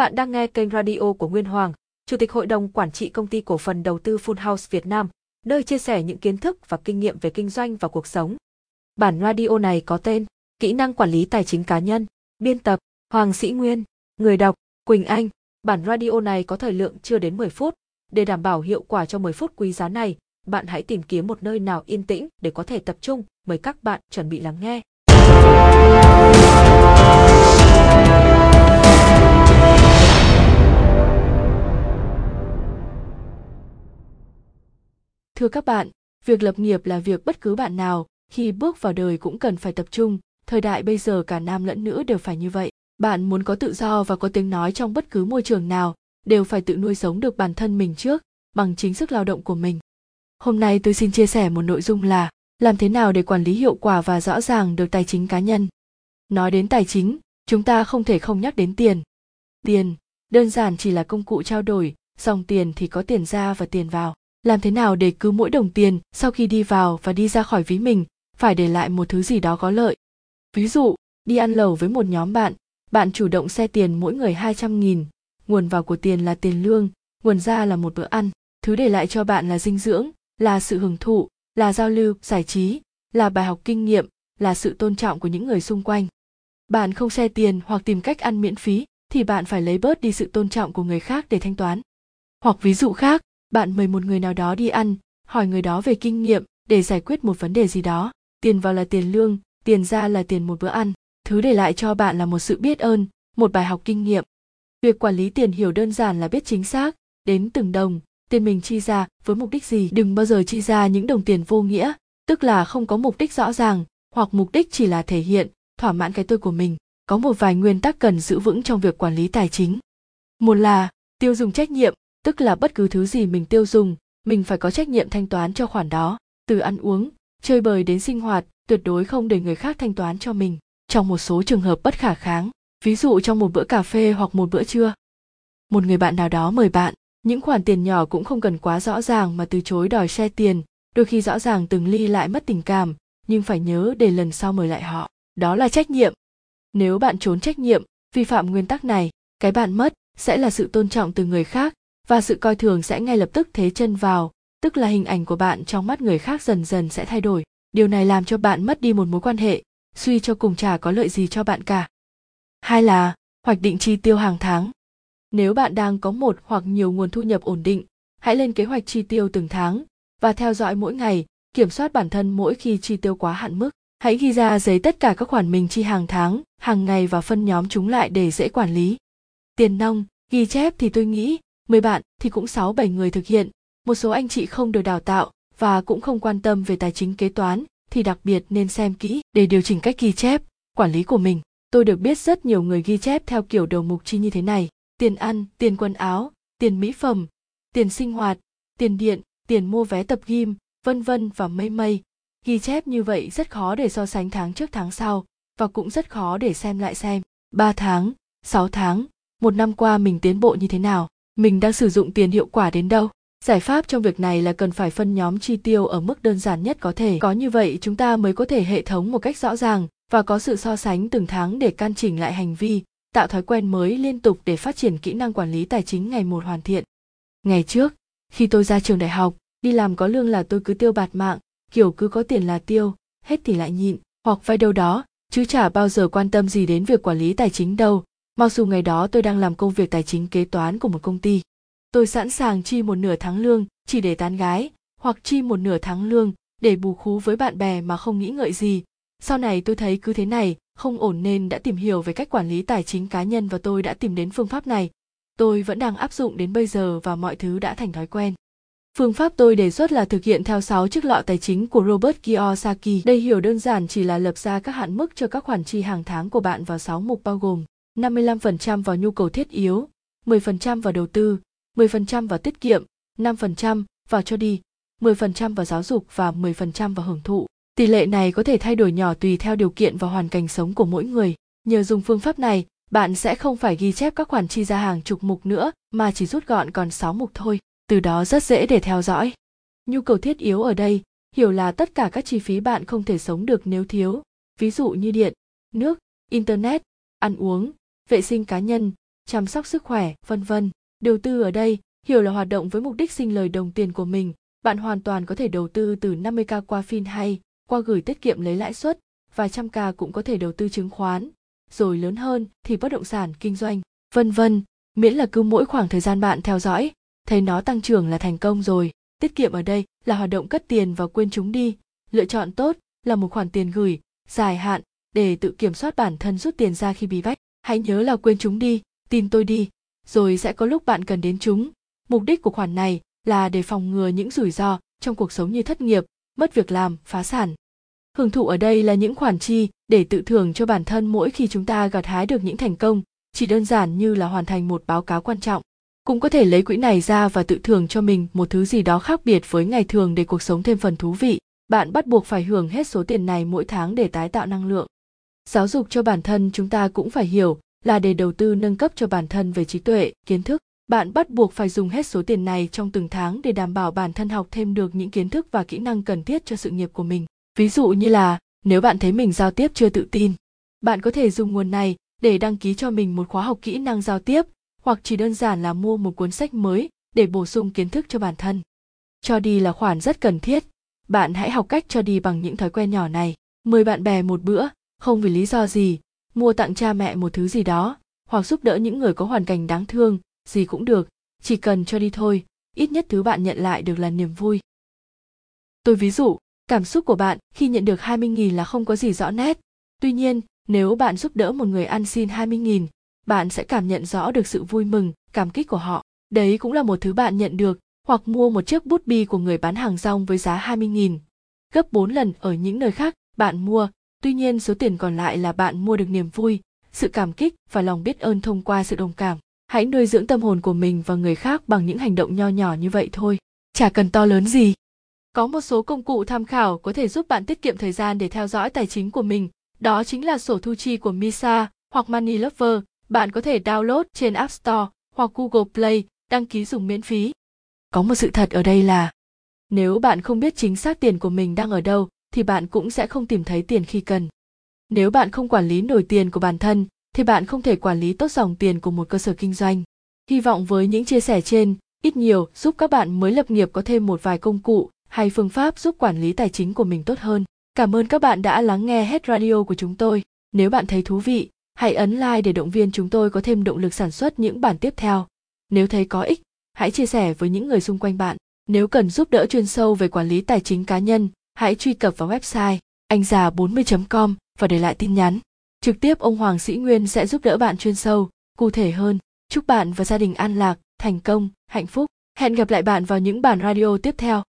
bạn đang nghe kênh radio của Nguyên Hoàng, Chủ tịch Hội đồng Quản trị Công ty Cổ phần Đầu tư Full House Việt Nam, nơi chia sẻ những kiến thức và kinh nghiệm về kinh doanh và cuộc sống. Bản radio này có tên Kỹ năng quản lý tài chính cá nhân, biên tập Hoàng Sĩ Nguyên, người đọc Quỳnh Anh. Bản radio này có thời lượng chưa đến 10 phút. Để đảm bảo hiệu quả cho 10 phút quý giá này, bạn hãy tìm kiếm một nơi nào yên tĩnh để có thể tập trung. Mời các bạn chuẩn bị lắng nghe. Thưa các bạn, việc lập nghiệp là việc bất cứ bạn nào khi bước vào đời cũng cần phải tập trung, thời đại bây giờ cả nam lẫn nữ đều phải như vậy. Bạn muốn có tự do và có tiếng nói trong bất cứ môi trường nào, đều phải tự nuôi sống được bản thân mình trước bằng chính sức lao động của mình. Hôm nay tôi xin chia sẻ một nội dung là làm thế nào để quản lý hiệu quả và rõ ràng được tài chính cá nhân. Nói đến tài chính, chúng ta không thể không nhắc đến tiền. Tiền, đơn giản chỉ là công cụ trao đổi, dòng tiền thì có tiền ra và tiền vào làm thế nào để cứ mỗi đồng tiền sau khi đi vào và đi ra khỏi ví mình phải để lại một thứ gì đó có lợi. Ví dụ, đi ăn lẩu với một nhóm bạn, bạn chủ động xe tiền mỗi người 200 nghìn, nguồn vào của tiền là tiền lương, nguồn ra là một bữa ăn, thứ để lại cho bạn là dinh dưỡng, là sự hưởng thụ, là giao lưu, giải trí, là bài học kinh nghiệm, là sự tôn trọng của những người xung quanh. Bạn không xe tiền hoặc tìm cách ăn miễn phí thì bạn phải lấy bớt đi sự tôn trọng của người khác để thanh toán. Hoặc ví dụ khác, bạn mời một người nào đó đi ăn, hỏi người đó về kinh nghiệm để giải quyết một vấn đề gì đó. Tiền vào là tiền lương, tiền ra là tiền một bữa ăn. Thứ để lại cho bạn là một sự biết ơn, một bài học kinh nghiệm. Việc quản lý tiền hiểu đơn giản là biết chính xác, đến từng đồng, tiền mình chi ra với mục đích gì. Đừng bao giờ chi ra những đồng tiền vô nghĩa, tức là không có mục đích rõ ràng, hoặc mục đích chỉ là thể hiện, thỏa mãn cái tôi của mình. Có một vài nguyên tắc cần giữ vững trong việc quản lý tài chính. Một là tiêu dùng trách nhiệm tức là bất cứ thứ gì mình tiêu dùng, mình phải có trách nhiệm thanh toán cho khoản đó. Từ ăn uống, chơi bời đến sinh hoạt, tuyệt đối không để người khác thanh toán cho mình. Trong một số trường hợp bất khả kháng, ví dụ trong một bữa cà phê hoặc một bữa trưa. Một người bạn nào đó mời bạn, những khoản tiền nhỏ cũng không cần quá rõ ràng mà từ chối đòi xe tiền, đôi khi rõ ràng từng ly lại mất tình cảm, nhưng phải nhớ để lần sau mời lại họ. Đó là trách nhiệm. Nếu bạn trốn trách nhiệm, vi phạm nguyên tắc này, cái bạn mất sẽ là sự tôn trọng từ người khác và sự coi thường sẽ ngay lập tức thế chân vào, tức là hình ảnh của bạn trong mắt người khác dần dần sẽ thay đổi. Điều này làm cho bạn mất đi một mối quan hệ, suy cho cùng chả có lợi gì cho bạn cả. Hai là, hoạch định chi tiêu hàng tháng. Nếu bạn đang có một hoặc nhiều nguồn thu nhập ổn định, hãy lên kế hoạch chi tiêu từng tháng và theo dõi mỗi ngày, kiểm soát bản thân mỗi khi chi tiêu quá hạn mức. Hãy ghi ra giấy tất cả các khoản mình chi hàng tháng, hàng ngày và phân nhóm chúng lại để dễ quản lý. Tiền nong, ghi chép thì tôi nghĩ 10 bạn thì cũng 6 7 người thực hiện, một số anh chị không được đào tạo và cũng không quan tâm về tài chính kế toán thì đặc biệt nên xem kỹ để điều chỉnh cách ghi chép, quản lý của mình. Tôi được biết rất nhiều người ghi chép theo kiểu đầu mục chi như thế này: tiền ăn, tiền quần áo, tiền mỹ phẩm, tiền sinh hoạt, tiền điện, tiền mua vé tập gym, vân vân và mây mây. Ghi chép như vậy rất khó để so sánh tháng trước tháng sau và cũng rất khó để xem lại xem 3 tháng, 6 tháng, một năm qua mình tiến bộ như thế nào mình đang sử dụng tiền hiệu quả đến đâu? Giải pháp trong việc này là cần phải phân nhóm chi tiêu ở mức đơn giản nhất có thể. Có như vậy, chúng ta mới có thể hệ thống một cách rõ ràng và có sự so sánh từng tháng để can chỉnh lại hành vi, tạo thói quen mới liên tục để phát triển kỹ năng quản lý tài chính ngày một hoàn thiện. Ngày trước, khi tôi ra trường đại học, đi làm có lương là tôi cứ tiêu bạt mạng, kiểu cứ có tiền là tiêu, hết thì lại nhịn, hoặc vay đâu đó, chứ chả bao giờ quan tâm gì đến việc quản lý tài chính đâu mặc dù ngày đó tôi đang làm công việc tài chính kế toán của một công ty, tôi sẵn sàng chi một nửa tháng lương chỉ để tán gái, hoặc chi một nửa tháng lương để bù khú với bạn bè mà không nghĩ ngợi gì. Sau này tôi thấy cứ thế này, không ổn nên đã tìm hiểu về cách quản lý tài chính cá nhân và tôi đã tìm đến phương pháp này. Tôi vẫn đang áp dụng đến bây giờ và mọi thứ đã thành thói quen. Phương pháp tôi đề xuất là thực hiện theo 6 chiếc lọ tài chính của Robert Kiyosaki. Đây hiểu đơn giản chỉ là lập ra các hạn mức cho các khoản chi hàng tháng của bạn vào 6 mục bao gồm 55% vào nhu cầu thiết yếu, 10% vào đầu tư, 10% vào tiết kiệm, 5% vào cho đi, 10% vào giáo dục và 10% vào hưởng thụ. Tỷ lệ này có thể thay đổi nhỏ tùy theo điều kiện và hoàn cảnh sống của mỗi người. Nhờ dùng phương pháp này, bạn sẽ không phải ghi chép các khoản chi ra hàng chục mục nữa mà chỉ rút gọn còn 6 mục thôi. Từ đó rất dễ để theo dõi. Nhu cầu thiết yếu ở đây hiểu là tất cả các chi phí bạn không thể sống được nếu thiếu, ví dụ như điện, nước, internet, ăn uống, vệ sinh cá nhân, chăm sóc sức khỏe, vân vân. Đầu tư ở đây, hiểu là hoạt động với mục đích sinh lời đồng tiền của mình, bạn hoàn toàn có thể đầu tư từ 50k qua fin hay qua gửi tiết kiệm lấy lãi suất và trăm k cũng có thể đầu tư chứng khoán, rồi lớn hơn thì bất động sản kinh doanh, vân vân, miễn là cứ mỗi khoảng thời gian bạn theo dõi, thấy nó tăng trưởng là thành công rồi. Tiết kiệm ở đây là hoạt động cất tiền và quên chúng đi, lựa chọn tốt là một khoản tiền gửi dài hạn để tự kiểm soát bản thân rút tiền ra khi bí bách. Hãy nhớ là quên chúng đi, tin tôi đi, rồi sẽ có lúc bạn cần đến chúng. Mục đích của khoản này là để phòng ngừa những rủi ro trong cuộc sống như thất nghiệp, mất việc làm, phá sản. Hưởng thụ ở đây là những khoản chi để tự thưởng cho bản thân mỗi khi chúng ta gặt hái được những thành công, chỉ đơn giản như là hoàn thành một báo cáo quan trọng. Cũng có thể lấy quỹ này ra và tự thưởng cho mình một thứ gì đó khác biệt với ngày thường để cuộc sống thêm phần thú vị. Bạn bắt buộc phải hưởng hết số tiền này mỗi tháng để tái tạo năng lượng. Giáo dục cho bản thân chúng ta cũng phải hiểu là để đầu tư nâng cấp cho bản thân về trí tuệ, kiến thức. Bạn bắt buộc phải dùng hết số tiền này trong từng tháng để đảm bảo bản thân học thêm được những kiến thức và kỹ năng cần thiết cho sự nghiệp của mình. Ví dụ như là nếu bạn thấy mình giao tiếp chưa tự tin, bạn có thể dùng nguồn này để đăng ký cho mình một khóa học kỹ năng giao tiếp hoặc chỉ đơn giản là mua một cuốn sách mới để bổ sung kiến thức cho bản thân. Cho đi là khoản rất cần thiết. Bạn hãy học cách cho đi bằng những thói quen nhỏ này. Mời bạn bè một bữa, không vì lý do gì, mua tặng cha mẹ một thứ gì đó, hoặc giúp đỡ những người có hoàn cảnh đáng thương, gì cũng được, chỉ cần cho đi thôi, ít nhất thứ bạn nhận lại được là niềm vui. Tôi ví dụ, cảm xúc của bạn khi nhận được 20.000 là không có gì rõ nét. Tuy nhiên, nếu bạn giúp đỡ một người ăn xin 20.000, bạn sẽ cảm nhận rõ được sự vui mừng, cảm kích của họ. Đấy cũng là một thứ bạn nhận được, hoặc mua một chiếc bút bi của người bán hàng rong với giá 20.000. Gấp 4 lần ở những nơi khác bạn mua, tuy nhiên số tiền còn lại là bạn mua được niềm vui, sự cảm kích và lòng biết ơn thông qua sự đồng cảm. Hãy nuôi dưỡng tâm hồn của mình và người khác bằng những hành động nho nhỏ như vậy thôi. Chả cần to lớn gì. Có một số công cụ tham khảo có thể giúp bạn tiết kiệm thời gian để theo dõi tài chính của mình. Đó chính là sổ thu chi của Misa hoặc Money Lover. Bạn có thể download trên App Store hoặc Google Play, đăng ký dùng miễn phí. Có một sự thật ở đây là nếu bạn không biết chính xác tiền của mình đang ở đâu thì bạn cũng sẽ không tìm thấy tiền khi cần. Nếu bạn không quản lý nổi tiền của bản thân thì bạn không thể quản lý tốt dòng tiền của một cơ sở kinh doanh. Hy vọng với những chia sẻ trên, ít nhiều giúp các bạn mới lập nghiệp có thêm một vài công cụ hay phương pháp giúp quản lý tài chính của mình tốt hơn. Cảm ơn các bạn đã lắng nghe hết radio của chúng tôi. Nếu bạn thấy thú vị, hãy ấn like để động viên chúng tôi có thêm động lực sản xuất những bản tiếp theo. Nếu thấy có ích, hãy chia sẻ với những người xung quanh bạn. Nếu cần giúp đỡ chuyên sâu về quản lý tài chính cá nhân, hãy truy cập vào website anh già 40.com và để lại tin nhắn. Trực tiếp ông Hoàng Sĩ Nguyên sẽ giúp đỡ bạn chuyên sâu, cụ thể hơn. Chúc bạn và gia đình an lạc, thành công, hạnh phúc. Hẹn gặp lại bạn vào những bản radio tiếp theo.